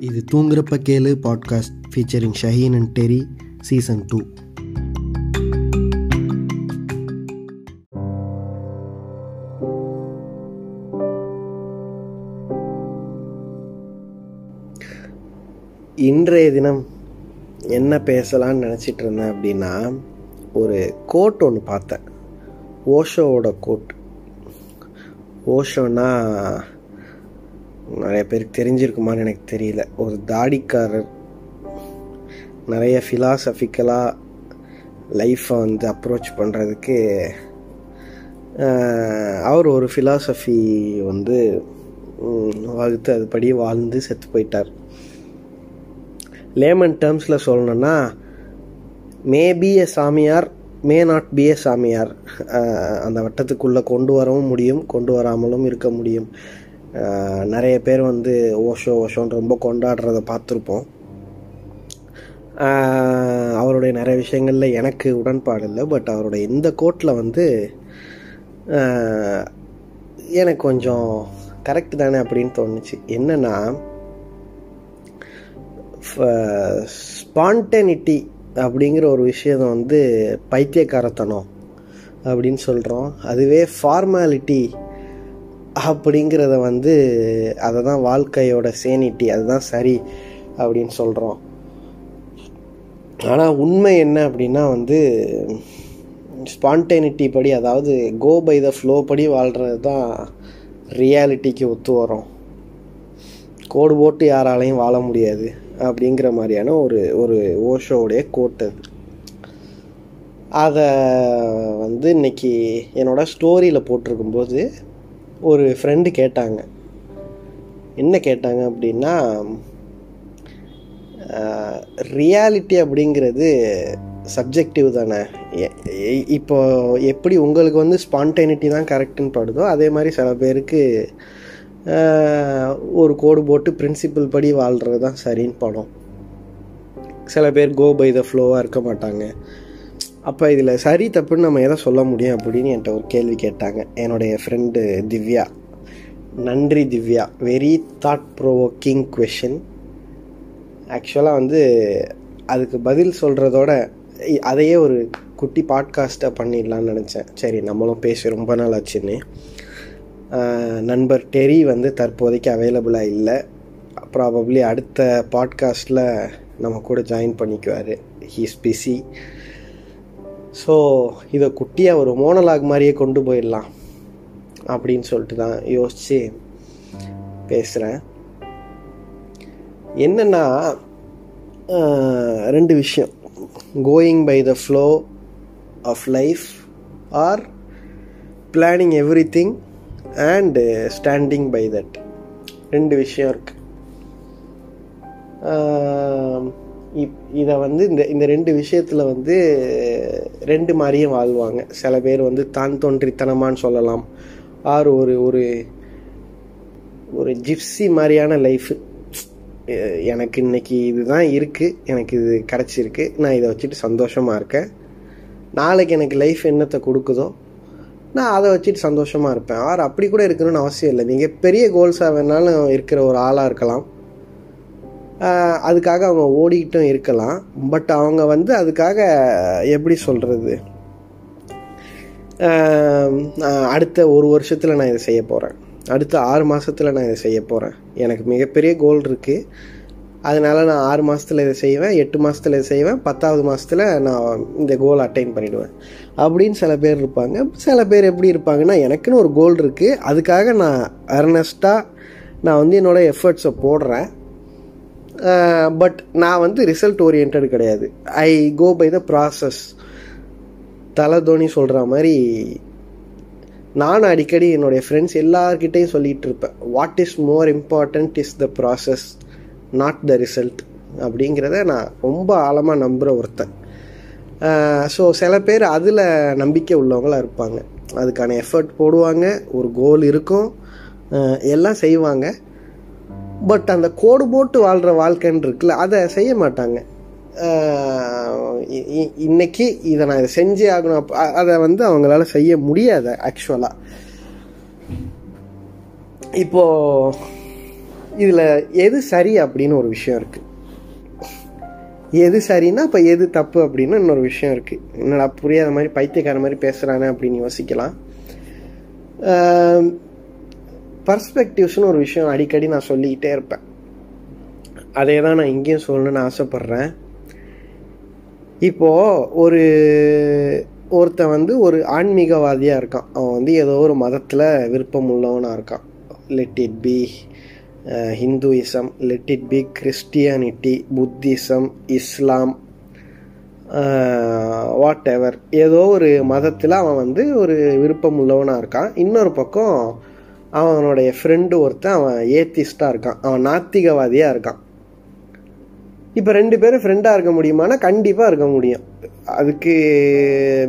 இது தூங்குறப்ப கேளு podcast featuring Shaheen and Terry season two இன்றைய தினம் என்ன பேசலான்னு நினச்சிட்டு இருந்தேன் அப்படின்னா ஒரு கோட் ஒன்று பார்த்தேன். ஓஷோவோட கோட் ஓஷோன்னா நிறைய பேருக்கு தெரிஞ்சிருக்குமான்னு எனக்கு தெரியல. ஒரு தாடிக்காரர் நிறைய ஃபிலாசபிக்கலாக லைஃப்பை வந்து அப்ரோச் பண்ணுறதுக்கு அவர் ஒரு ஃபிலாசபி வந்து வகுத்து அதுபடி வாழ்ந்து செத்து போயிட்டார். லேமன் டேர்ம்ஸில் சொல்லணுன்னா மே பி எ சாமியார் மே நாட் பி எ சாமியார். அந்த வட்டத்துக்குள்ளே கொண்டு வரவும் முடியும் கொண்டு வராமலும் இருக்க முடியும். நிறைய பேர் வந்து ஓஷோ ஓஷோன்னு ரொம்ப கொண்டாடுறத பார்த்துருப்போம். அவருடைய நிறைய விஷயங்களில் எனக்கு உடன்பாடு இல்லை பட் அவருடைய இந்த கோட்டில் வந்து எனக்கு கொஞ்சம் கரெக்ட் தானே அப்படின்னு தோணுச்சு. என்னென்னா ஸ்பான்டனிட்டி அப்படிங்கிற ஒரு விஷயம் வந்து பைத்தியக்காரத்தனம் அப்படின்னு சொல்கிறோம் அதுவே ஃபார்மாலிட்டி அப்படிங்கிறத வந்து அதை தான் வாழ்க்கையோட சேனிட்டி அதுதான் சரி அப்படின்னு சொல்கிறோம் ஆனால் உண்மை என்ன அப்படின்னா வந்து ஸ்பான்டேனிட்டி படி அதாவது கோ பை த ஃப்ளோ படி வாழ்கிறது தான் ரியாலிட்டிக்கு ஒத்து வரும். கோடு போட்டு யாராலையும் வாழ முடியாது அப்படிங்கிற மாதிரியான ஒரு ஒரு ஓஷோடைய கோட் அது. அதை வந்து இன்றைக்கி என்னோட ஸ்டோரியில் போட்டிருக்கும்போது ஒரு ஃப்ரெண்டு கேட்டாங்க. என்ன கேட்டாங்க அப்படின்னா ரியாலிட்டி அப்படிங்கிறது சப்ஜெக்டிவ் தானே. இப்போ எப்படி உங்களுக்கு வந்து ஸ்பான்டைனிட்டி தான் கரெக்டுன்னு படுதோ அதே மாதிரி சில பேருக்கு ஒரு கோடு போட்டு பிரின்சிபல் படி வாழ்கிறது தான் சரின்னு படம். சில பேர் கோ பை த ஃப்ளோவாக இருக்க மாட்டாங்க. அப்போ இதில் சரி தப்புன்னு நம்ம எதை சொல்ல முடியும் அப்படின்னு என்கிட்ட ஒரு கேள்வி கேட்டாங்க. என்னுடைய ஃப்ரெண்டு திவ்யா. நன்றி Divya. Very thought provoking question ஆக்சுவலாக வந்து அதுக்கு பதில் சொல்கிறதோட அதையே ஒரு குட்டி பாட்காஸ்ட்டாக பண்ணிடலான்னு நினச்சேன். சரி நம்மளும் பேசி ரொம்ப நாள் ஆச்சுன்னு. நண்பர் டெரி வந்து தற்போதைக்கு அவைலபிளாக இல்லை. ப்ராபப்ளி அடுத்த பாட்காஸ்ட்டில் நம்ம கூட ஜாயின் பண்ணிக்குவார். ஹீஸ் பிஸி ஸோ இதை குட்டியாக ஒரு மோனலாக் மாதிரியே கொண்டு போயிடலாம் அப்படின்னு சொல்லிட்டு தான் யோசித்து பேசுகிறேன் என்னென்னா ரெண்டு விஷயம். Going by the flow of life or planning everything and standing by that ரெண்டு விஷயம் இருக்குது இப் இதை வந்து இந்த இந்த ரெண்டு விஷயத்தில் வந்து ரெண்டு மாதிரியும் வாழ்வாங்க. சில பேர் வந்து தான் தோன்றித்தனமான்னு சொல்லலாம். ஆர் ஒரு ஒரு ஒரு ஜிப்ஸி மாதிரியான லைஃபு. எனக்கு இன்னைக்கு இதுதான் இருக்குது எனக்கு இது கிடச்சிருக்கு. நான் இதை வச்சுட்டு சந்தோஷமாக இருக்கேன். நாளைக்கு எனக்கு லைஃப் என்னத்தை கொடுக்குதோ நான் அதை வச்சுட்டு சந்தோஷமாக இருப்பேன். ஆர் அப்படி கூட இருக்கணும்னு அவசியம் இல்லை. நீங்கள் பெரிய கோல்ஸாக வேணாலும் இருக்கிற ஒரு ஆளாக இருக்கலாம். அதுக்காக அவங்க ஓடிக்கிட்டும் இருக்கலாம். பட் அவங்க வந்து அதுக்காக எப்படி சொல்கிறது அடுத்த ஒரு வருஷத்தில் நான் இதை செய்ய போகிறேன் அடுத்த ஆறு மாதத்தில் நான் இதை செய்ய போகிறேன் எனக்கு மிகப்பெரிய கோல் இருக்குது அதனால் நான் ஆறு மாதத்தில் இதை செய்வேன் எட்டு மாதத்தில் இதை செய்வேன் பத்தாவது மாதத்தில் நான் இந்த கோல் அட்டைன் பண்ணிவிடுவேன் அப்படின்னு சில பேர் இருப்பாங்க. சில பேர் எப்படி இருப்பாங்கன்னா எனக்குன்னு ஒரு கோல் இருக்குது அதுக்காக நான் அர்னஸ்ட்டாக நான் வந்து என்னோடய எஃபர்ட்ஸை போடுறேன். பட் நான் வந்து ரிசல்ட் ஓரியன்ட் கிடையாது. ஐ கோ பை த ப்ராசஸ் தலை தோனி சொல்கிற மாதிரி நானும் அடிக்கடி என்னுடைய ஃப்ரெண்ட்ஸ் எல்லார்கிட்டையும் சொல்லிகிட்டு இருப்பேன். What is more important is the process not the result அப்படிங்கிறத நான் ரொம்ப ஆழமாக நம்புகிற ஒருத்தன். ஸோ சில பேர் அதில் நம்பிக்கை உள்ளவங்களாக இருப்பாங்க. அதுக்கான எஃபர்ட் போடுவாங்க ஒரு கோல் இருக்கும். எல்லாம் செய்வாங்க. பட் அந்த கோடு போட்டு வாழ்கிற வாழ்க்கைன்னு இருக்குல்ல அதை செய்ய மாட்டாங்க. இன்னைக்கு இதை நான் இதை செஞ்சே ஆகணும். அதை வந்து அவங்களால செய்ய முடியாது ஆக்சுவலாக இப்போ இதில் எது சரி அப்படின்னு ஒரு விஷயம் இருக்குது எது சரின்னா இப்போ எது தப்பு அப்படின்னு இன்னொரு விஷயம் இருக்குது என்னடா புரியாத மாதிரி பைத்தியக்கார மாதிரி பேசுகிறானே அப்படின்னு யோசிக்கலாம். பர்ஸ்பெக்டிவ்ஸ்னு ஒரு விஷயம் அடிக்கடி நான் சொல்லிக்கிட்டே இருப்பேன். அதே தான் நான் இங்கேயும் சொல்லணும்னு ஆசைப்பட்றேன். இப்போது ஒரு ஒருத்தன் வந்து ஒரு ஆன்மீகவாதியாக இருக்கான். அவன் வந்து ஏதோ ஒரு மதத்தில் விருப்பம் உள்ளவனாக இருக்கான். Let it be Hinduism let it be Christianity Buddhism Islam whatever ஏதோ ஒரு மதத்தில் அவன் வந்து ஒரு விருப்பம் உள்ளவனாக இருக்கான். இன்னொரு பக்கம் அவனுடைய ஃப்ரெண்டு ஒருத்தன் அவன் ஏத்திஸ்டாக இருக்கான். அவன் நாத்திகவாதியாக இருக்கான். இப்போ ரெண்டு பேரும் ஃப்ரெண்டாக இருக்க முடியுமானா கண்டிப்பாக இருக்க முடியும். அதுக்கு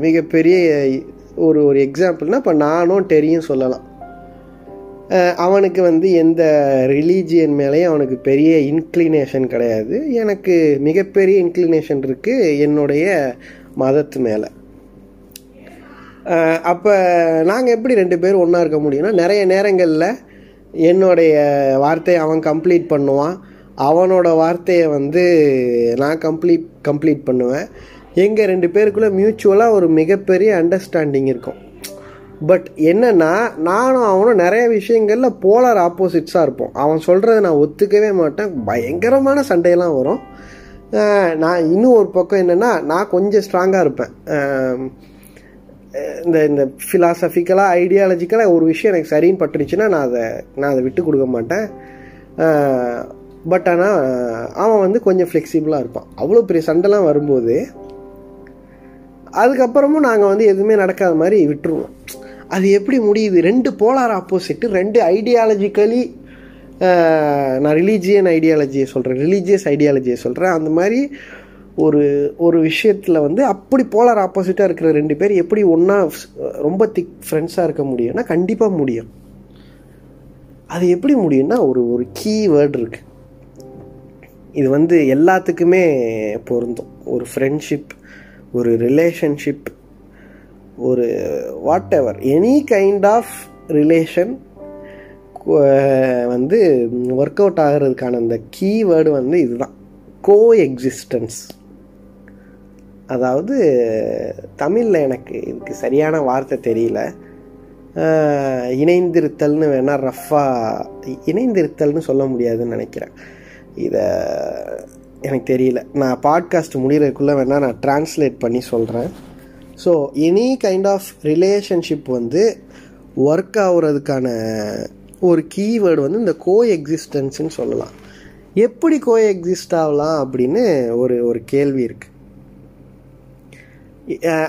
மிகப்பெரிய ஒரு ஒரு எக்ஸாம்பிள்னால் இப்போ நானும் டெரியும் சொல்லலாம். அவனுக்கு வந்து எந்த ரிலீஜியன் மேலேயும் அவனுக்கு பெரிய இன்க்ளினேஷன் கிடையாது. எனக்கு மிகப்பெரிய இன்க்ளினேஷன் இருக்குது என்னுடைய மதத்து மேலே. அப்போ நாங்கள் எப்படி ரெண்டு பேரும் ஒன்றா இருக்க முடியும்னா நிறைய நேரங்களில் என்னுடைய வார்த்தையை அவன் கம்ப்ளீட் பண்ணுவான். அவனோட வார்த்தையை வந்து நான் கம்ப்ளீட் கம்ப்ளீட் பண்ணுவேன். எங்கள் ரெண்டு பேருக்குள்ளே மியூச்சுவலாக ஒரு மிகப்பெரிய அண்டர்ஸ்டாண்டிங் இருக்கும். பட் என்னென்னா நானும் அவனும் நிறைய விஷயங்களில் போலார் ஆப்போசிட்ஸாக இருப்போம். அவன் சொல்கிறத நான் ஒத்துக்கவே மாட்டேன். பயங்கரமான சண்டையெல்லாம் வரும். நான் இன்னும் ஒரு பக்கம் என்னென்னா நான் கொஞ்சம் ஸ்ட்ராங்காக இருப்பேன். இந்த இந்த ஃபிலாசபிக்கலாக ஐடியாலஜிக்கலாக ஒரு விஷயம் எனக்கு சரின்னு பட்டுருச்சுன்னா நான் அதை நான் அதை விட்டு கொடுக்க மாட்டேன். பட் ஆனால் அவன் வந்து கொஞ்சம் ஃப்ளெக்சிபிளாக இருப்பான். அவ்வளோ பெரிய சண்டைலாம் வரும்போது அதுக்கப்புறமும் நாங்கள் வந்து எதுவுமே நடக்காத மாதிரி விட்டுருவோம். அது எப்படி முடியுது? ரெண்டு போலார் ஆப்போசிட்டு ரெண்டு ஐடியாலஜிக்கலி நான் ரிலீஜியன் ஐடியாலஜியை சொல்கிறேன் ரிலீஜியஸ் ஐடியாலஜியை சொல்கிறேன் அந்த மாதிரி ஒரு ஒரு விஷயத்தில் வந்து அப்படி போலார் ஆப்போசிட்டாக இருக்கிற ரெண்டு பேர் எப்படி ஒன்றா ரொம்ப திக் ஃப்ரெண்ட்ஸாக இருக்க முடியும்னா கண்டிப்பாக முடியும். அது எப்படி முடியும்னா ஒரு ஒரு கீ வேர்டு இருக்குது இது வந்து எல்லாத்துக்குமே பொருந்தும். ஒரு ஃப்ரெண்ட்ஷிப் ஒரு ரிலேஷன்ஷிப் ஒரு whatever any kind of relation வந்து ஒர்க் அவுட் ஆகிறதுக்கான அந்த கீவேர்டு வந்து இதுதான். கோ எக்ஸிஸ்டன்ஸ் அதாவது தமிழில் எனக்கு இதுக்கு சரியான வார்த்தை தெரியல. இணைந்திருத்தல்னு வேணால் ரஃப்பாக இணைந்திருத்தல்னு சொல்ல முடியாதுன்னு நினைக்கிறேன். இதை எனக்கு தெரியல. நான் பாட்காஸ்ட் முடிகிறதுக்குள்ளே வேணால் நான் டிரான்ஸ்லேட் பண்ணி சொல்கிறேன் so any kind of relationship வந்து ஒர்க் ஆகுறதுக்கான ஒரு கீவேர்டு வந்து இந்த கோ எக்ஸிஸ்டன்ஸுன்னு சொல்லலாம். எப்படி கோ எக்ஸிஸ்ட் ஆகலாம் அப்படின்னு ஒரு ஒரு கேள்வி இருக்குது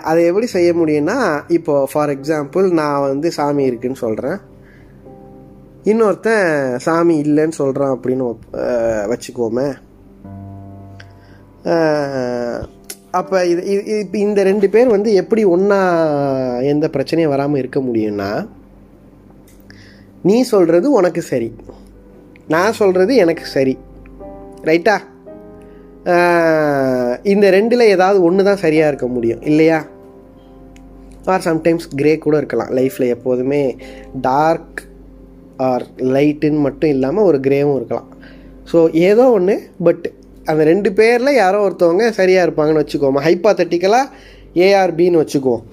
அதை எப்படி செய்ய முடியும்னா இப்போ ஃபார் எக்ஸாம்பிள் நான் வந்து சாமி இருக்குன்னு சொல்கிறேன் இன்னொருத்தன் சாமி இல்லைன்னு சொல்கிறான் அப்படின்னு வச்சுக்கோமே. அப்போ இது இப்போ இந்த ரெண்டு பேர் வந்து எப்படி ஒன்றா எந்த பிரச்சனையும் வராமல் இருக்க முடியும்னா நீ சொல்கிறது உனக்கு சரி. நான் சொல்கிறது எனக்கு சரி. ரைட்டா இந்த ரெண்டில் ஏதாவது ஒன்று தான் சரியாக இருக்க முடியும் இல்லையா? ஆர் சம்டைம்ஸ் கிரே கூட இருக்கலாம். லைஃப்பில் எப்போதுமே டார்க் ஆர் லைட்டுன்னு மட்டும் இல்லாமல் ஒரு கிரேவும் இருக்கலாம். ஸோ ஏதோ ஒன்று பட் அந்த ரெண்டு பேரில் யாரோ ஒருத்தவங்க சரியாக இருப்பாங்கன்னு வச்சுக்கோமா. ஹைப்பாத்தட்டிக்கலாக ஏஆர்பின்னு வச்சுக்குவோம்.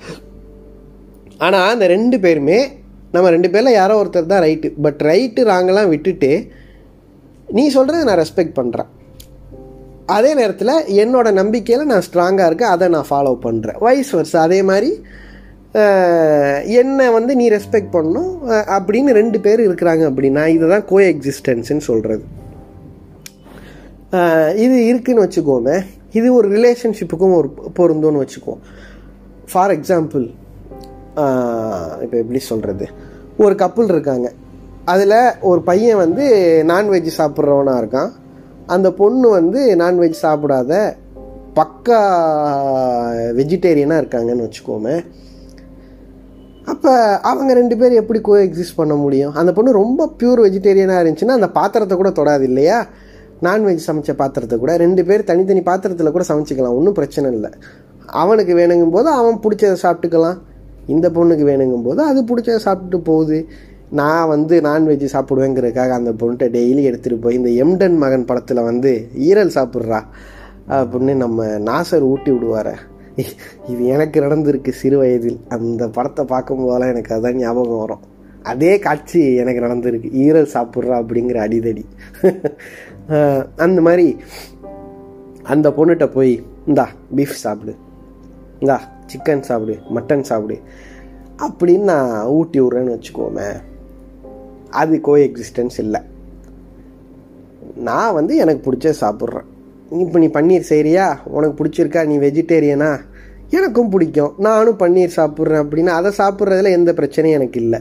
ஆனால் அந்த ரெண்டு பேருமே நம்ம ரெண்டு பேரில் யாரோ ஒருத்தர் தான் ரைட்டு பட் ரைட்டு ராங்கெல்லாம் விட்டுட்டு நீ சொல்கிறத நான் ரெஸ்பெக்ட் பண்ணுறேன் அதே நேரத்தில் என்னோட நம்பிக்கையில் நான் ஸ்ட்ராங்காக இருக்கேன் அதை நான் ஃபாலோ பண்ணுறேன் வைஸ் வர்ஸ் அதே மாதிரி என்னை வந்து நீ ரெஸ்பெக்ட் பண்ணணும் அப்படின்னு ரெண்டு பேர் இருக்கிறாங்க அப்படின்னா இதுதான் கோ எக்ஸிஸ்டன்ஸ்னு சொல்கிறது இது இருக்குன்னு வச்சுக்கோமே இது ஒரு ரிலேஷன்ஷிப்புக்கும் ஒரு பொருந்தோன்னு வச்சுக்குவோம். ஃபார் எக்ஸாம்பிள் இப்போ எப்படி சொல்கிறது ஒரு கப்புள் இருக்காங்க. அதில் ஒரு பையன் வந்து நான்வெஜ் சாப்பிட்றவனாக இருக்கான். அந்த பொண்ணு வந்து நான்வெஜ் சாப்பிடாத பக்கா வெஜிடேரியனாக இருக்காங்கன்னு வச்சுக்கோமே. அப்போ அவங்க ரெண்டு பேர் எப்படி கோ எக்ஸிஸ்ட் பண்ண முடியும்? அந்த பொண்ணு ரொம்ப பியூர் வெஜிடேரியனாக இருந்துச்சுன்னா அந்த பாத்திரத்தை கூட தொடாது இல்லையா? நான்வெஜ் சமைச்ச பாத்திரத்தை கூட. ரெண்டு பேர் தனித்தனி பாத்திரத்தில் கூட சமைச்சிக்கலாம். ஒன்றும் பிரச்சனை இல்லை. அவனுக்கு வேணுங்கும் போது அவன் பிடிச்சதை சாப்பிட்டுக்கலாம். இந்த பொண்ணுக்கு வேணுங்கும் போது அது பிடிச்சதை சாப்பிட்டு போகுது. நான் வந்து நான்வெஜ் சாப்பிடுவேங்கிறதுக்காக அந்த பொண்ணுகிட்ட டெய்லி எடுத்துகிட்டு போய் இந்த எம்டன் மகன் படத்தில் வந்து ஈரல் சாப்பிட்றா அப்படின்னு நம்ம நாசர் ஊட்டி விடுவார. இது எனக்கு நடந்திருக்கு சிறு வயதில். அந்த படத்தை பார்க்கும்போதெல்லாம் எனக்கு அதான் ஞாபகம் வரும். அதே காட்சி எனக்கு நடந்திருக்கு. ஈரல் சாப்பிட்றா அப்படிங்கிற அடிதடி. அந்த மாதிரி அந்த பொண்ணுகிட்ட போய் இந்தா பீஃப் சாப்பிடு. இந்தா சிக்கன் சாப்பிடு மட்டன் சாப்பிடு. அப்படின்னு நான் ஊட்டி விட்றேன்னு வச்சுக்கோமே. அது கோ எக்ஸிஸ்டன்ஸ் இல்லை. நான் வந்து எனக்கு பிடிச்ச சாப்பிட்றேன். இப்போ நீ பன்னீர் செய்கிறியா உனக்கு பிடிச்சிருக்கா? நீ வெஜிடேரியனா எனக்கும் பிடிக்கும். நானும் பன்னீர் சாப்பிட்றேன் அப்படின்னா அதை சாப்பிட்றதுல எந்த பிரச்சனையும் எனக்கு இல்லை.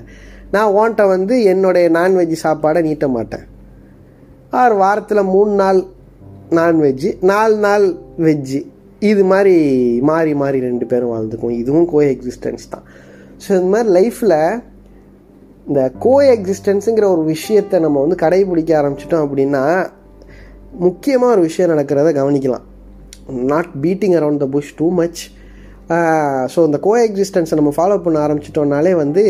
நான் ஓன்ட்ட வந்து என்னுடைய நான்வெஜ் சாப்பாடை நீட்ட மாட்டேன். ஆறு வாரத்தில் மூணு நாள் நான்வெஜ்ஜு நாலு நாள் வெஜ்ஜு இது மாதிரி மாறி மாறி ரெண்டு பேரும் வாழ்ந்துக்கும் இதுவும் கோ எக்ஸிஸ்டன்ஸ் தான். ஸோ இந்த மாதிரி லைஃப்பில் இந்த கோ எக்ஸிஸ்டன்ஸுங்கிற ஒரு விஷயத்தை நம்ம வந்து கடைபிடிக்க ஆரம்பிச்சிட்டோம் அப்படின்னா முக்கியமாக ஒரு விஷயம் நடக்கிறத கவனிக்கலாம். Not beating around the bush too much so இந்த கோ எக்ஸிஸ்டன்ஸை நம்ம ஃபாலோ பண்ண ஆரம்பிச்சிட்டோம்னாலே வந்து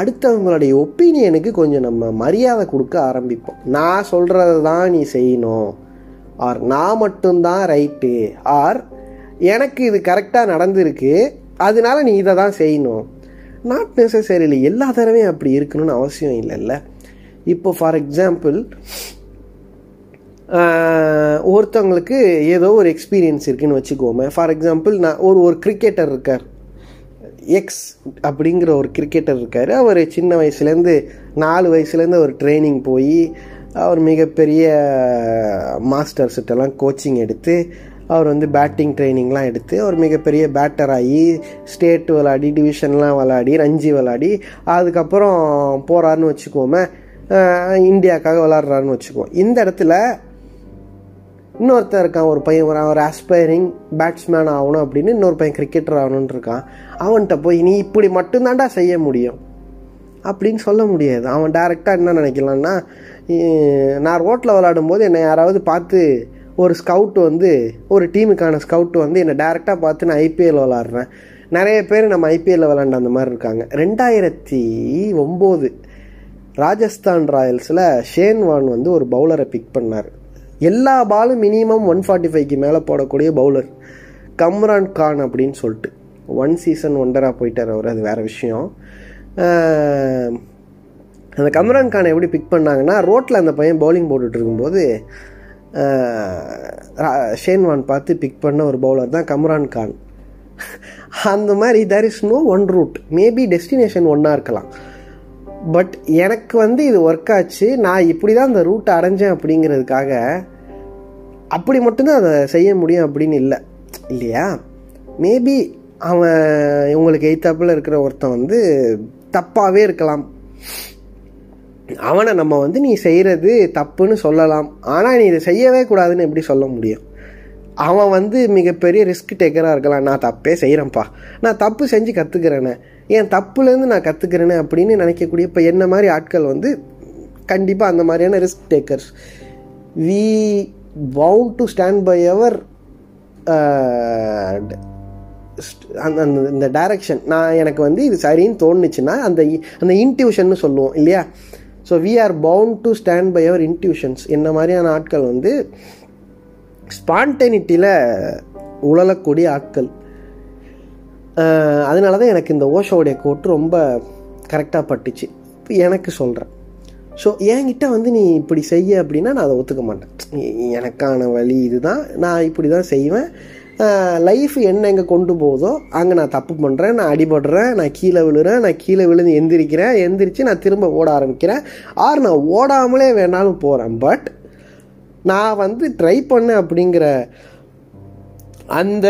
அடுத்தவங்களுடைய ஒப்பீனியனுக்கு கொஞ்சம் நம்ம மரியாதை கொடுக்க ஆரம்பிப்போம். நான் சொல்கிறது தான் நீ செய்யணும். ஆர் நான் மட்டும்தான் ரைட்டு ஆர் எனக்கு இது கரெக்டாக நடந்திருக்கு. அதனால நீ இதை தான் செய்யணும். நாட் நெசசரிலி எல்லா தடவையும் அப்படி இருக்கணும்னு அவசியம் இல்லைல்ல. இப்போ ஃபார் எக்ஸாம்பிள் ஒருத்தவங்களுக்கு ஏதோ ஒரு எக்ஸ்பீரியன்ஸ் இருக்குன்னு வச்சுக்கோமே. ஃபார் எக்ஸாம்பிள் நான் ஒரு ஒரு கிரிக்கெட்டர் இருக்கார். எக்ஸ் அப்படிங்கிற ஒரு கிரிக்கெட்டர் இருக்கார். அவர் சின்ன வயசுலேருந்து நாலு வயசுலேருந்து அவர் ட்ரைனிங் போய் அவர் மிகப்பெரிய மாஸ்டர்ஸ்கிட்டலாம் கோச்சிங் எடுத்து அவர் வந்து பேட்டிங் ட்ரைனிங்லாம் எடுத்து அவர் மிகப்பெரிய பேட்டர் ஆகி ஸ்டேட் விளாடி டிவிஷன்லாம் விளாடி ரஞ்சி விளாடி அதுக்கப்புறம் போகிறாருன்னு வச்சுக்கோமே இந்தியாவுக்காக விளாட்றாருன்னு வச்சுக்குவோம் இந்த இடத்துல இன்னொருத்தன் இருக்கான் ஒரு பையன் ஒரு ஒரு ஆஸ்பைரிங் பேட்ஸ்மேன் ஆகணும் அப்படின்னு இன்னொரு பையன் கிரிக்கெட்டர் ஆகணும்னு இருக்கான். அவன்கிட்ட போய் நீ இப்படி மட்டும்தான்டா செய்ய முடியும். அப்படின்னு சொல்ல முடியாது. அவன் டேரெக்டாக என்ன நினைக்கலான்னா நான் ரோட்டில் விளாடும் போது என்னை யாராவது பார்த்து ஒரு ஸ்கவுட் வந்து ஒரு டீமுக்கான ஸ்கவுட் வந்து என்னை டேரெக்டாக பார்த்து நான் ஐபிஎல் விளாட்றேன். நிறைய பேர் நம்ம ஐபிஎல்ல விளாண்ட அந்த மாதிரி இருக்காங்க. ரெண்டாயிரத்தி ஒம்பது ராஜஸ்தான் ராயல்ஸில் ஷேன் வான் வந்து ஒரு பவுலரை பிக் பண்ணார். எல்லா பாலும் மினிமம் ஒன் ஃபார்ட்டி ஃபைவ்க்கு மேலே போடக்கூடிய பவுலர் கம்ரான் கான் அப்படின்னு சொல்லிட்டு. ஒன் சீசன் ஒண்டராக போயிட்டார் அவர் அது வேறு விஷயம். அந்த கம்ரான் கானை எப்படி பிக் பண்ணாங்கன்னா ரோட்டில் அந்த பையன் பவுலிங் போட்டுட்டு இருக்கும்போது ஷேன்வான் பார்த்து பிக் பண்ண ஒரு பவுலர் தான் கம்ரான் கான். அந்த மாதிரி there is no one route maybe destination ஒன்றா இருக்கலாம். பட் எனக்கு வந்து இது ஒர்க் ஆச்சு. நான் இப்படி தான் அந்த ரூட்டை அடைஞ்சேன் அப்படிங்கிறதுக்காக அப்படி மட்டும்தான் அதை செய்ய முடியும் அப்படின்னு இல்லை. இல்லையா? மேபி அவன் இவங்களுக்கு எய்த்தாப்பில் இருக்கிற ஒருத்தன் வந்து தப்பாகவே இருக்கலாம். அவனை நம்ம வந்து நீ செய்கிறது தப்புன்னு சொல்லலாம். ஆனால் நீ இதை செய்யவே கூடாதுன்னு எப்படி சொல்ல முடியும்? அவன் வந்து மிகப்பெரிய ரிஸ்க் டேக்கராக இருக்கலாம். நான் தப்பே செய்கிறேன்ப்பா நான் தப்பு செஞ்சு கற்றுக்கிறேனே என் தப்புலேருந்து நான் கற்றுக்கிறேனே அப்படின்னு நினைக்கக்கூடிய இப்போ என்ன மாதிரி ஆட்கள் வந்து கண்டிப்பாக அந்த மாதிரியான risk takers we வவு to stand by our அந்த அந்த இந்த டைரக்ஷன் நான் எனக்கு வந்து இது சரின்னு தோணுச்சுன்னா அந்த அந்த இன்ட்யூஷன் சொல்லுவோம் இல்லையா? So we are bound to stand by our intuitions என்ன மாதிரியான ஆட்கள் வந்து ஸ்பான்டெனிட்டியில் உழலக்கூடிய ஆட்கள். அதனால தான் எனக்கு இந்த ஓஷோடைய கோட்டு ரொம்ப கரெக்டாக பட்டுச்சு. இப்போ எனக்கு சொல்கிறேன் ஸோ என்கிட்ட வந்து நீ இப்படி செய்ய அப்படின்னா நான் அதை ஒத்துக்க மாட்டேன். எனக்கான வழி இதுதான். நான் இப்படி தான் செய்வேன். லைஃப் என்ன எங்கே கொண்டு போகுதோ அங்கே நான் தப்பு பண்ணுறேன் நான் அடிபடுறேன் நான் கீழே விழுறேன் நான் கீழே விழுந்து எந்திரிக்கிறேன் எந்திரிச்சு நான் திரும்ப ஓட ஆரம்பிக்கிறேன். ஆர் நான் ஓடாமலே வேணாலும் போகிறேன் பட் நான் வந்து ட்ரை பண்ணேன் அப்படிங்கிற அந்த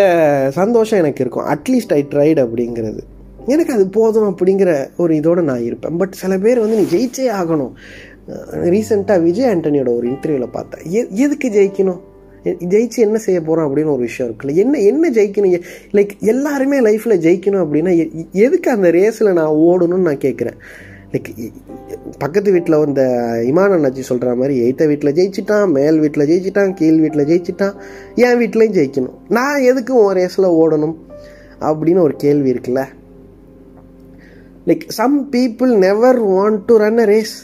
சந்தோஷம் எனக்கு இருக்கும். அட்லீஸ்ட் ஐ ட்ரைடு அப்படிங்கிறது. எனக்கு அது போதும் அப்படிங்கிற ஒரு இதோடு நான் இருப்பேன். பட் சில பேர் வந்து நீ ஜெயிச்சே ஆகணும். ரீசெண்டாக விஜய் ஆண்டனியோட ஒரு இன்டர்வியூவில் பார்த்தேன். எ எதுக்கு ஜெயிக்கணும்? ஜெயிச்சு என்ன செய்ய போகிறோம் அப்படின்னு ஒரு விஷயம் இருக்குல்ல. என்ன என்ன ஜெயிக்கணும்? லைக் எல்லாருமே லைஃப்பில் ஜெயிக்கணும் அப்படின்னா எதுக்கு அந்த ரேஸில் நான் ஓடணும்னு நான் கேட்குறேன் லைக் பக்கத்து வீட்டில் இந்த இமான அண்ணாச்சி சொல்கிற மாதிரி எய்த்த வீட்டில் ஜெயிச்சிட்டான் மேல் வீட்டில் ஜெயிச்சிட்டான் கீழ் வீட்டில் ஜெயிச்சிட்டான் என் வீட்லேயும் ஜெயிக்கணும். நான் எதுக்கு உன் ரேஸில் ஓடணும் அப்படின்னு ஒரு கேள்வி இருக்குல்ல. Like some people never want to run a race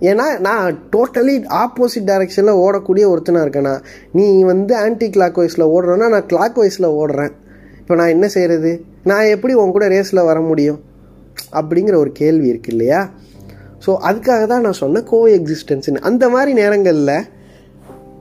ஏன்னா நான் டோட்டலி ஆப்போசிட் டைரக்ஷனில் ஓடக்கூடிய ஒருத்தனாக இருக்கேனா. நீ வந்து ஆன்டி கிளாக் வைஸில் ஓடுறேன்னா நான் கிளாக் வைஸில் ஓடுறேன். இப்போ நான் என்ன செய்கிறது நான் எப்படி உன் கூட ரேஸில் வர முடியும்? அப்படிங்கிற ஒரு கேள்வி இருக்கு இல்லையா? ஸோ அதுக்காக தான் நான் சொன்னேன் கோ எக்ஸிஸ்டன்ஸ்னு அந்த மாதிரி நேரங்களில்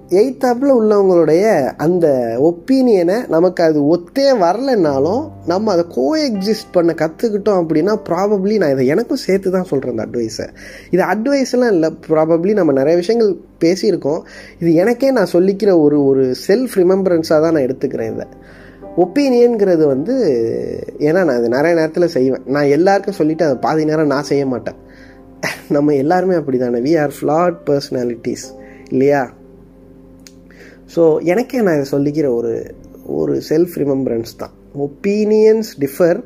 எய்த்தாப்பில் உள்ளவங்களுடைய அந்த ஒப்பீனியனை நமக்கு அது ஒத்தே வரலைன்னாலும் நம்ம அதை கோ எக்ஸிஸ்ட் பண்ண கற்றுக்கிட்டோம் அப்படின்னா ப்ராபப்ளி நான் இதை எனக்கும் சேர்த்து தான் சொல்கிறேன் இந்த அட்வைஸை இது அட்வைஸ்லாம் இல்லை ப்ராபப்ளி நம்ம நிறைய விஷயங்கள் பேசியிருக்கோம். இது எனக்கே நான் சொல்லிக்கிற ஒரு ஒரு செல்ஃப் ரிமெம்பரன்ஸாக தான் நான் எடுத்துக்கிறேன் இதை. ஒப்பீனியனுங்கிறது வந்து ஏன்னா நான் இது நிறைய நேரத்தில் செய்வேன். நான் எல்லாருக்கும் சொல்லிவிட்டு அதை பாதி நேரம் நான் செய்ய மாட்டேன். நம்ம எல்லாருமே அப்படி தானே வி ஆர் ஃப்ளாட் பர்சனாலிட்டிஸ் இல்லையா? ஸோ எனக்கே நான் இதை சொல்லிக்கிற ஒரு ஒரு செல்ஃப் ரிமெம்பரன்ஸ் தான். ஒப்பீனியன்ஸ் டிஃபர்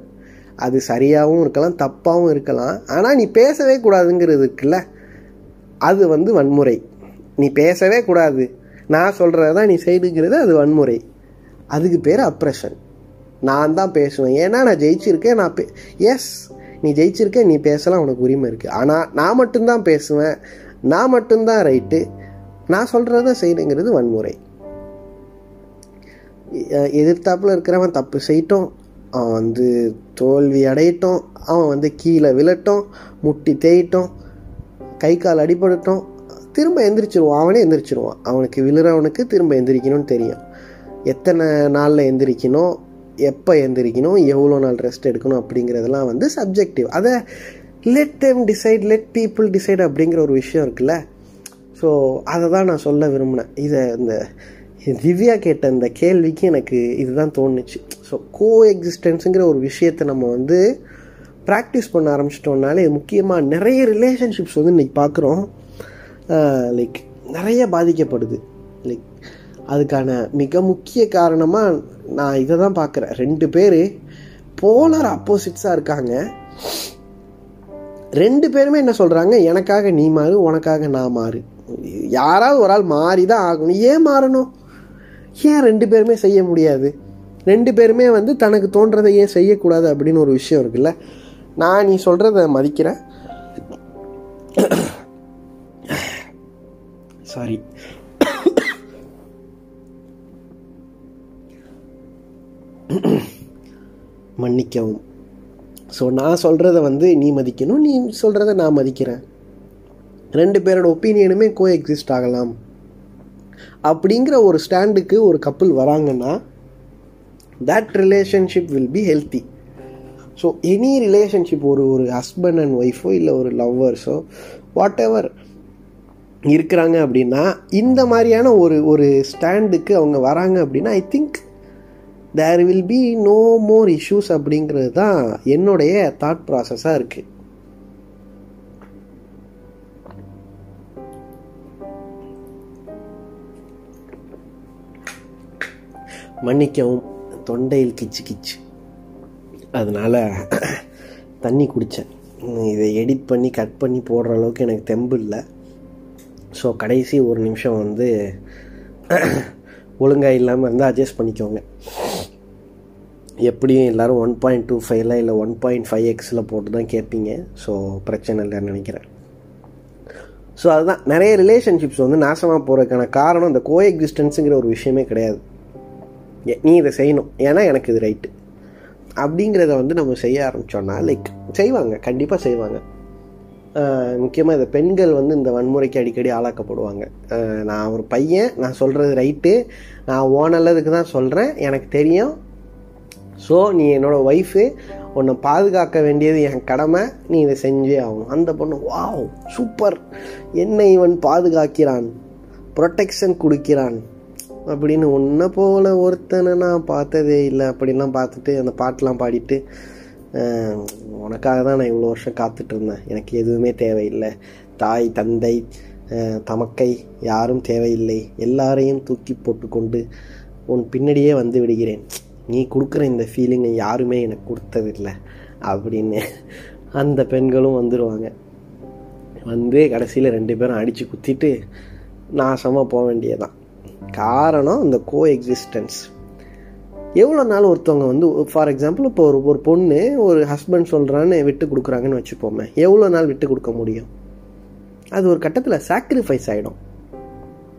அது சரியாகவும் இருக்கலாம் தப்பாகவும் இருக்கலாம். ஆனால் நீ பேசவே கூடாதுங்கிறது இருக்குல்ல? அது வந்து வன்முறை. நீ பேசவே கூடாது. நான் சொல்கிறது தான் நீ செய்துங்கிறது அது வன்முறை. அதுக்கு பேர் அப்ரெஷன் நான் தான் பேசுவேன். ஏன்னா நான் ஜெயிச்சிருக்கேன் நான் பே எஸ் நீ ஜெயிச்சிருக்க நீ பேசலாம் உனக்கு உரிமை இருக்குது ஆனால் நான் மட்டும்தான் பேசுவேன் நான் மட்டும்தான் ரைட்டு நான் சொல்கிறத செய்யணுங்கிறது வன்முறை. எதிர்த்தாப்பில் இருக்கிறவன் தப்பு செய்யட்டும். அவன் வந்து தோல்வி அடையட்டும். அவன் வந்து கீழே விழட்டும். முட்டி தேயிட்டும். கை கால் அடிபடட்டும் திரும்ப எந்திரிச்சிருவான். அவனே எந்திரிச்சிருவான். அவனுக்கு விழுறவனுக்கு திரும்ப எந்திரிக்கணும்னு தெரியும். எத்தனை நாளில் எந்திரிக்கணும்? எப்போ எந்திரிக்கணும்? எவ்வளோ நாள் ரெஸ்ட் எடுக்கணும்? அப்படிங்கிறதெல்லாம் வந்து சப்ஜெக்டிவ் அதை let them decide let people decide அப்படிங்கிற ஒரு விஷயம் இருக்குல்ல. ஸோ அதை தான் நான் சொல்ல விரும்பினேன். இதை இந்த திவ்யா கேட்ட இந்த கேள்விக்கு எனக்கு இதுதான் தோணுச்சு. ஸோ கோ எக்ஸிஸ்டன்ஸுங்கிற ஒரு விஷயத்தை நம்ம வந்து ப்ராக்டிஸ் பண்ண ஆரம்பிச்சிட்டோம்னாலே முக்கியமாக நிறைய ரிலேஷன்ஷிப்ஸ் வந்து இன்றைக்கி பார்க்குறோம் லைக் நிறைய பாதிக்கப்படுது. லைக் அதுக்கான மிக முக்கிய காரணமாக நான் இதை தான் பார்க்குறேன் ரெண்டு பேர் போலர் ஆப்போசிட்ஸாக இருக்காங்க. ரெண்டு பேருமே என்ன சொல்கிறாங்க எனக்காக நீ மாறு உனக்காக நான் மாறு. யாராவது ஒரு ஆள் மாறி தான் ஆகணும். ஏன் மாறணும்? ஏன் ரெண்டு பேருமே செய்ய முடியாது? ரெண்டு பேருமே வந்து தனக்கு தோன்றதை ஏன் செய்யக்கூடாது அப்படின்னு ஒரு விஷயம் இருக்குல்ல? நான் நீ சொல்கிறத மதிக்கிறேன். சாரி மன்னிக்கவும். ஸோ நான் சொல்கிறத வந்து நீ மதிக்கணும். நீ சொல்கிறத நான் மதிக்கிறேன். ரெண்டு பேரோட ஒப்பீனியனுமே கோ எக்ஸிஸ்ட் ஆகலாம். அப்படிங்கிற ஒரு ஸ்டாண்டுக்கு ஒரு கப்புள் வராங்கன்னா that relationship will be healthy so any relationship ஒரு ஒரு ஹஸ்பண்ட் அண்ட் ஒய்ஃபோ இல்லை ஒரு லவ்வர்ஸோ வாட் எவர் இருக்கிறாங்க அப்படின்னா இந்த மாதிரியான ஒரு ஒரு ஸ்டாண்டுக்கு அவங்க வராங்க அப்படின்னா I think there will be no more issues அப்படிங்கிறது தான் என்னுடைய தாட் ப்ராசஸாக இருக்குது மன்னிக்கவும் தொண்டையில் கிச்சு கிச்சு. அதனால் தண்ணி குடித்தேன் இதை எடிட் பண்ணி கட் பண்ணி போடுற அளவுக்கு எனக்கு தெம்பு இல்லை. ஸோ கடைசி ஒரு நிமிஷம் வந்து ஒழுங்காக இல்லாமல் இருந்தால் அட்ஜஸ்ட் பண்ணிக்கோங்க. எப்படியும் எல்லோரும் ஒன் பாயிண்ட் டூ ஃபைவ்ல இல்லை ஒன் பாயிண்ட் ஃபைவ் எக்ஸில் போட்டு தான் கேட்பீங்க. ஸோ பிரச்சனை இல்லைன்னு நினைக்கிறேன். ஸோ அதுதான். நிறைய ரிலேஷன்ஷிப்ஸ் வந்து நாசமாக போகிறதுக்கான காரணம் இந்த கோ எக்ஸிஸ்டன்ஸுங்கிற ஒரு விஷயமே கிடையாது. நீ இதை செய்யணும். ஏன்னா எனக்கு இது ரைட்டு அப்படிங்கிறத வந்து நம்ம செய்ய ஆரம்பித்தோன்னா லைக் செய்வாங்க. கண்டிப்பாக செய்வாங்க. முக்கியமாக இந்த பெண்கள் வந்து இந்த வன்முறைக்கு அடிக்கடி ஆளாக்கப்படுவாங்க. நான் ஒரு பையன் நான் சொல்கிறது ரைட்டு நான் ஓனல்லதுக்கு தான் சொல்கிறேன் எனக்கு தெரியும். ஸோ நீ என்னோடய ஒய்ஃபு உன்னை பாதுகாக்க வேண்டியது என் கடமை. நீ இதை செஞ்சே ஆகணும். அந்த பொண்ணு வாவ் சூப்பர் என்னை இவன் பாதுகாக்கிறான். ப்ரொட்டெக்ஷன் கொடுக்கிறான். அப்படின்னு ஒன்றை போல ஒருத்தனை நான் பார்த்ததே இல்லை. அப்படின்லாம் பார்த்துட்டு அந்த பாட்டெலாம் பாடிட்டு உனக்காக தான் நான் இவ்வளோ வருஷம் காத்துட்டு இருந்தேன். எனக்கு எதுவுமே தேவையில்லை. தாய் தந்தை தமக்கை யாரும் தேவையில்லை. எல்லாரையும் தூக்கி போட்டுக்கொண்டு உன் பின்னாடியே வந்து விடுகிறேன். நீ கொடுக்குற இந்த ஃபீலிங்கை யாருமே எனக்கு கொடுத்ததில்லை அப்படின்னு அந்த பெண்களும் வந்துடுவாங்க வந்து கடைசியில் ரெண்டு பேரும் அடித்து குத்திட்டு நாசமாக போக வேண்டியதான் காரணம் இந்த கோ எக்ஸிஸ்டன்ஸ் எவ்வளோ நாள் ஒருத்தவங்க வந்து ஃபார் எக்ஸாம்பிள் இப்போ ஒரு ஒரு பொண்ணு ஒரு ஹஸ்பண்ட் சொல்கிறான்னு விட்டு கொடுக்குறாங்கன்னு வச்சுப்போமே எவ்வளோ நாள் விட்டு கொடுக்க முடியும்? அது ஒரு கட்டத்தில் சாக்ரிஃபைஸ் ஆகிடும்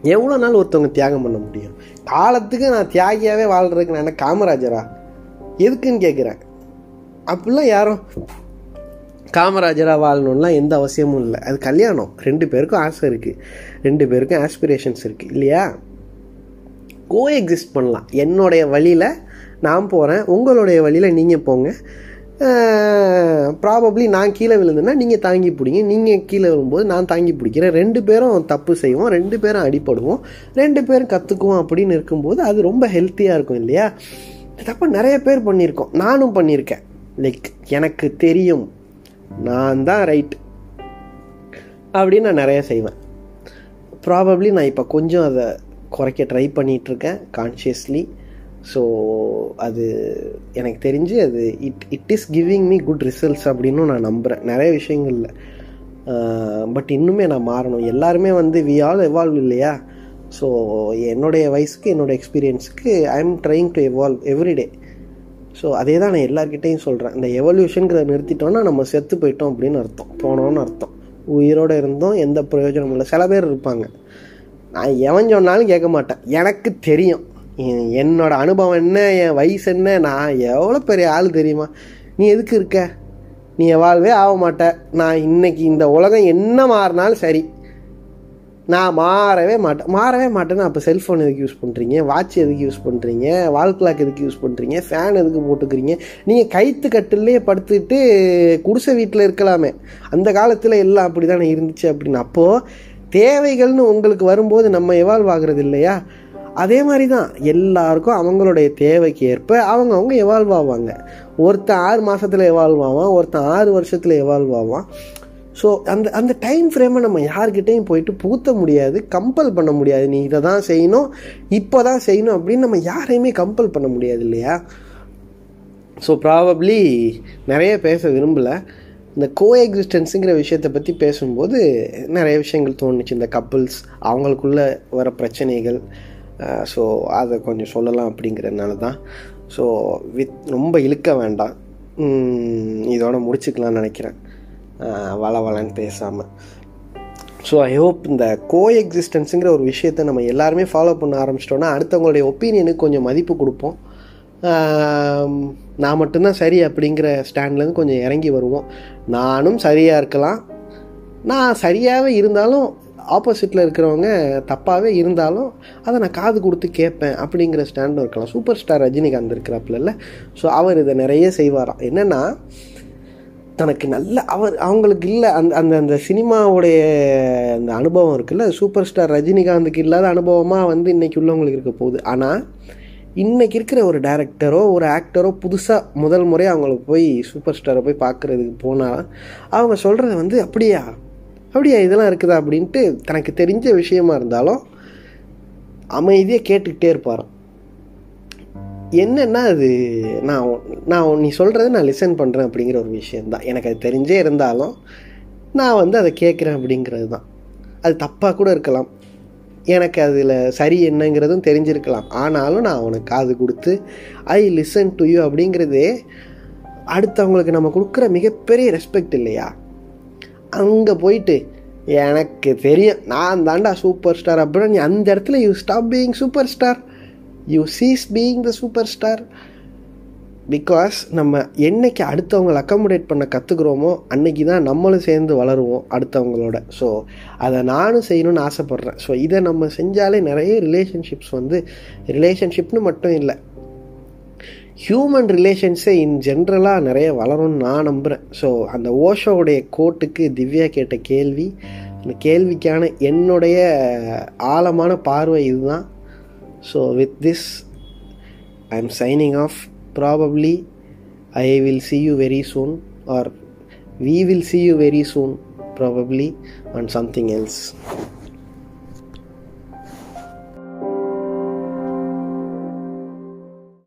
எவ்வளோ நாள் ஒருத்தவங்க தியாகம் பண்ண முடியும்? காலத்துக்கு நான் தியாகியாகவே வாழ்கிறதுக்கு நான் என்ன காமராஜரா? எதுக்குன்னு கேட்குறேன் அப்படிலாம் யாரும் காமராஜராக வாழணும்லாம் எந்த அவசியமும் இல்லை. அது கல்யாணம். ரெண்டு பேருக்கும் ஆசை இருக்குது ரெண்டு பேருக்கும் ஆஸ்பிரேஷன்ஸ் இருக்குது இல்லையா? கோ எக்ஸிஸ்ட் பண்ணலாம். என்னுடைய வழியில் நான் போகிறேன் உங்களுடைய வழியில் நீங்கள் போங்க. ப்ராபப்ளி நான் கீழே விழுந்தேன்னா நீங்கள் தாங்கி பிடிங்க. நீங்கள் கீழே விழும்போது நான் தாங்கி பிடிக்கிறேன். ரெண்டு பேரும் தப்பு செய்வோம். ரெண்டு பேரும் அடிப்படுவோம் ரெண்டு பேரும் கற்றுக்குவோம் அப்படின்னு இருக்கும்போது அது ரொம்ப ஹெல்த்தியாக இருக்கும் இல்லையா? தப்பு நிறைய பேர் பண்ணியிருக்கோம். நானும் பண்ணியிருக்கேன். லைக் எனக்கு தெரியும். நான் தான் ரைட் அப்படின்னு நான் நிறைய செய்வேன். ப்ராபப்ளி நான் இப்போ கொஞ்சம் அதை குறைக்க ட்ரை பண்ணிகிட்ருக்கேன் கான்ஷியஸ்லி ஸோ அது எனக்கு தெரிஞ்சு அது it it is giving me good results அப்படின்னு நான் நம்புகிறேன் நிறைய விஷயங்களில். பட் இன்னுமே நான் மாறணும். எல்லாருமே வந்து வி ஆல் எவால்வ் இல்லையா? ஸோ என்னுடைய வயசுக்கு என்னோடய எக்ஸ்பீரியன்ஸுக்கு I am trying to evolve everyday so அதே தான் நான் எல்லாருக்கிட்டையும் சொல்கிறேன் இந்த எவல்யூஷனுங்கிறத நிறுத்திட்டோன்னா நம்ம செத்து போயிட்டோம் அப்படின்னு அர்த்தம். போனோன்னு அர்த்தம். உயிரோடு இருந்தோம் எந்த பிரயோஜனமும் இல்லை. சில பேர் இருப்பாங்க. நான் எவன் சொன்னாலும் கேட்க மாட்டேன். எனக்கு தெரியும். என்னோட அனுபவம் என்ன என் வயசு என்ன நான் எவ்வளோ பெரிய ஆள் தெரியுமா? நீ எதுக்கு இருக்க? நீ வாழ்வே ஆக மாட்ட. நான் இன்னைக்கு இந்த உலகம் என்ன மாறினாலும் சரி. நான் மாறவே மாட்டேன். மாறவே மாட்டேன்னு அப்போ செல்ஃபோன் எதுக்கு யூஸ் பண்ணுறீங்க வாட்ச் எதுக்கு யூஸ் பண்ணுறீங்க வால் கிளாக் எதுக்கு யூஸ் பண்ணுறீங்க ஃபேன் எதுக்கு போட்டுக்கிறீங்க? நீங்கள் கைத்து கட்டிலே படுத்துட்டு குடிசை வீட்டில் இருக்கலாமே. அந்த காலத்தில் எல்லாம் அப்படி தானே இருந்துச்சு அப்படின்னு. அப்போது தேவைகள்னு உங்களுக்கு வரும்போது நம்ம எவால்வ் ஆகுறது இல்லையா? அதே மாதிரி தான் எல்லாருக்கும் அவங்களுடைய தேவைக்கு ஏற்ப அவங்கவுங்க எவால்வ் ஆவாங்க. ஒருத்தன் ஆறு மாதத்தில் எவால்வ் ஆவான் ஒருத்தன் ஆறு வருஷத்தில் எவால்வ் ஆவான். ஸோ அந்த அந்த டைம் ஃப்ரேமை நம்ம யார்கிட்டையும் போயிட்டு புகுத்த முடியாது கம்பல் பண்ண முடியாது. நீ இதை தான் செய்யணும் இப்போ தான் செய்யணும் அப்படின்னு நம்ம யாரையுமே கம்பல் பண்ண முடியாது இல்லையா? ஸோ ப்ராபப்ளி நிறைய பேச விரும்பலை. இந்த கோ எக்ஸிஸ்டன்ஸுங்கிற விஷயத்தை பற்றி பேசும்போது நிறைய விஷயங்கள் தோணுச்சு. இந்த கப்புள்ஸ் அவங்களுக்குள்ள வர பிரச்சனைகள் ஸோ அதை கொஞ்சம் சொல்லலாம் அப்படிங்கிறதுனால தான் ஸோ வித் ரொம்ப இழுக்க வேண்டாம். இதோட முடிச்சுக்கலாம்னு நினைக்கிறேன். வள வளன்னு பேசாமல் ஸோ ஐ ஹோப் இந்த கோ எக்ஸிஸ்டன்ஸுங்கிற ஒரு விஷயத்தை நம்ம எல்லாருமே ஃபாலோ பண்ண ஆரம்பிச்சிட்டோன்னா அடுத்தவங்களுடைய ஒப்பீனியனுக்கு கொஞ்சம் மதிப்பு கொடுப்போம். நான் மட்டும்தான் சரி அப்படிங்கிற ஸ்டாண்ட்லேருந்து கொஞ்சம் இறங்கி வருவோம். நானும் சரியாக இருக்கலாம். நான் சரியாகவே இருந்தாலும் ஆப்போசிட்டில் இருக்கிறவங்க தப்பாகவே இருந்தாலும் அதை நான் காது கொடுத்து கேட்பேன் அப்படிங்கிற ஸ்டாண்டும் இருக்கலாம். சூப்பர் ஸ்டார் ரஜினிகாந்த் இருக்கிறாப்புல ஸோ அவர் இதை நிறைய செய்வாராம். என்னென்னா தனக்கு நல்ல அவர் அவங்களுக்கு இல்லை அந்த அந்த அந்த சினிமாவுடைய அந்த அனுபவம் இருக்குல்ல. சூப்பர் ஸ்டார் ரஜினிகாந்துக்கு இல்லாத அனுபவமாக வந்து இன்றைக்கி உள்ளவங்களுக்கு இருக்க போகுது. ஆனால் இன்றைக்கி இருக்கிற ஒரு டேரக்டரோ ஒரு ஆக்டரோ புதுசாக முதல் முறை அவங்களுக்கு போய் சூப்பர் ஸ்டாரை போய் பார்க்குறதுக்கு போனால் அவங்க சொல்கிறது வந்து அப்படியா? அப்படியா? இதெல்லாம் இருக்குதா? அப்படின்ட்டு தனக்கு தெரிஞ்ச விஷயமா இருந்தாலும் அமைதியாக கேட்டுக்கிட்டே இருப்பாராம். என்னென்னா அது நான் நான் நீ சொல்கிறத நான் லிசன் பண்ணுறேன் அப்படிங்கிற ஒரு விஷயந்தான் எனக்கு அது தெரிஞ்சே இருந்தாலும் நான் வந்து அதை கேட்குறேன் அப்படிங்கிறது தான். அது தப்பாக கூட இருக்கலாம். எனக்கு அதில் சரி என்னங்கிறதும் தெரிஞ்சிருக்கலாம். ஆனாலும் நான் அவனுக்கு காது கொடுத்து ஐ லிசன் டு யூ அப்படிங்கிறதே அடுத்தவங்களுக்கு நம்ம கொடுக்குற மிகப்பெரிய ரெஸ்பெக்ட் இல்லையா? அங்கே போயிட்டு எனக்கு தெரியும். நான் தாண்டா சூப்பர் ஸ்டார் அப்படின்னு அந்த இடத்துல you stop being super star you cease being the super star because நம்ம என்னைக்கு அடுத்தவங்களை அக்கமடேட் பண்ண கற்றுக்குறோமோ அன்னைக்கு தான் நம்மளும் சேர்ந்து வளருவோம் அடுத்தவங்களோட. ஸோ அதை நானும் செய்யணும்னு ஆசைப்பட்றேன். ஸோ இதை நம்ம செஞ்சாலே நிறைய ரிலேஷன்ஷிப்ஸ் வந்து ரிலேஷன்ஷிப்னு மட்டும் இல்லை. ஹியூமன் ரிலேஷன்ஸே இன் ஜென்ரலாக நிறைய வளரும்னு நான் நம்புகிறேன் ஸோ அந்த ஓஷோவுடைய கோட்டுக்கு திவ்யா கேட்ட கேள்வி அந்த கேள்விக்கான என்னுடைய ஆழமான பார்வை இதுதான். So with this I am signing off probably I will see you very soon or we will see you very soon probably on something else.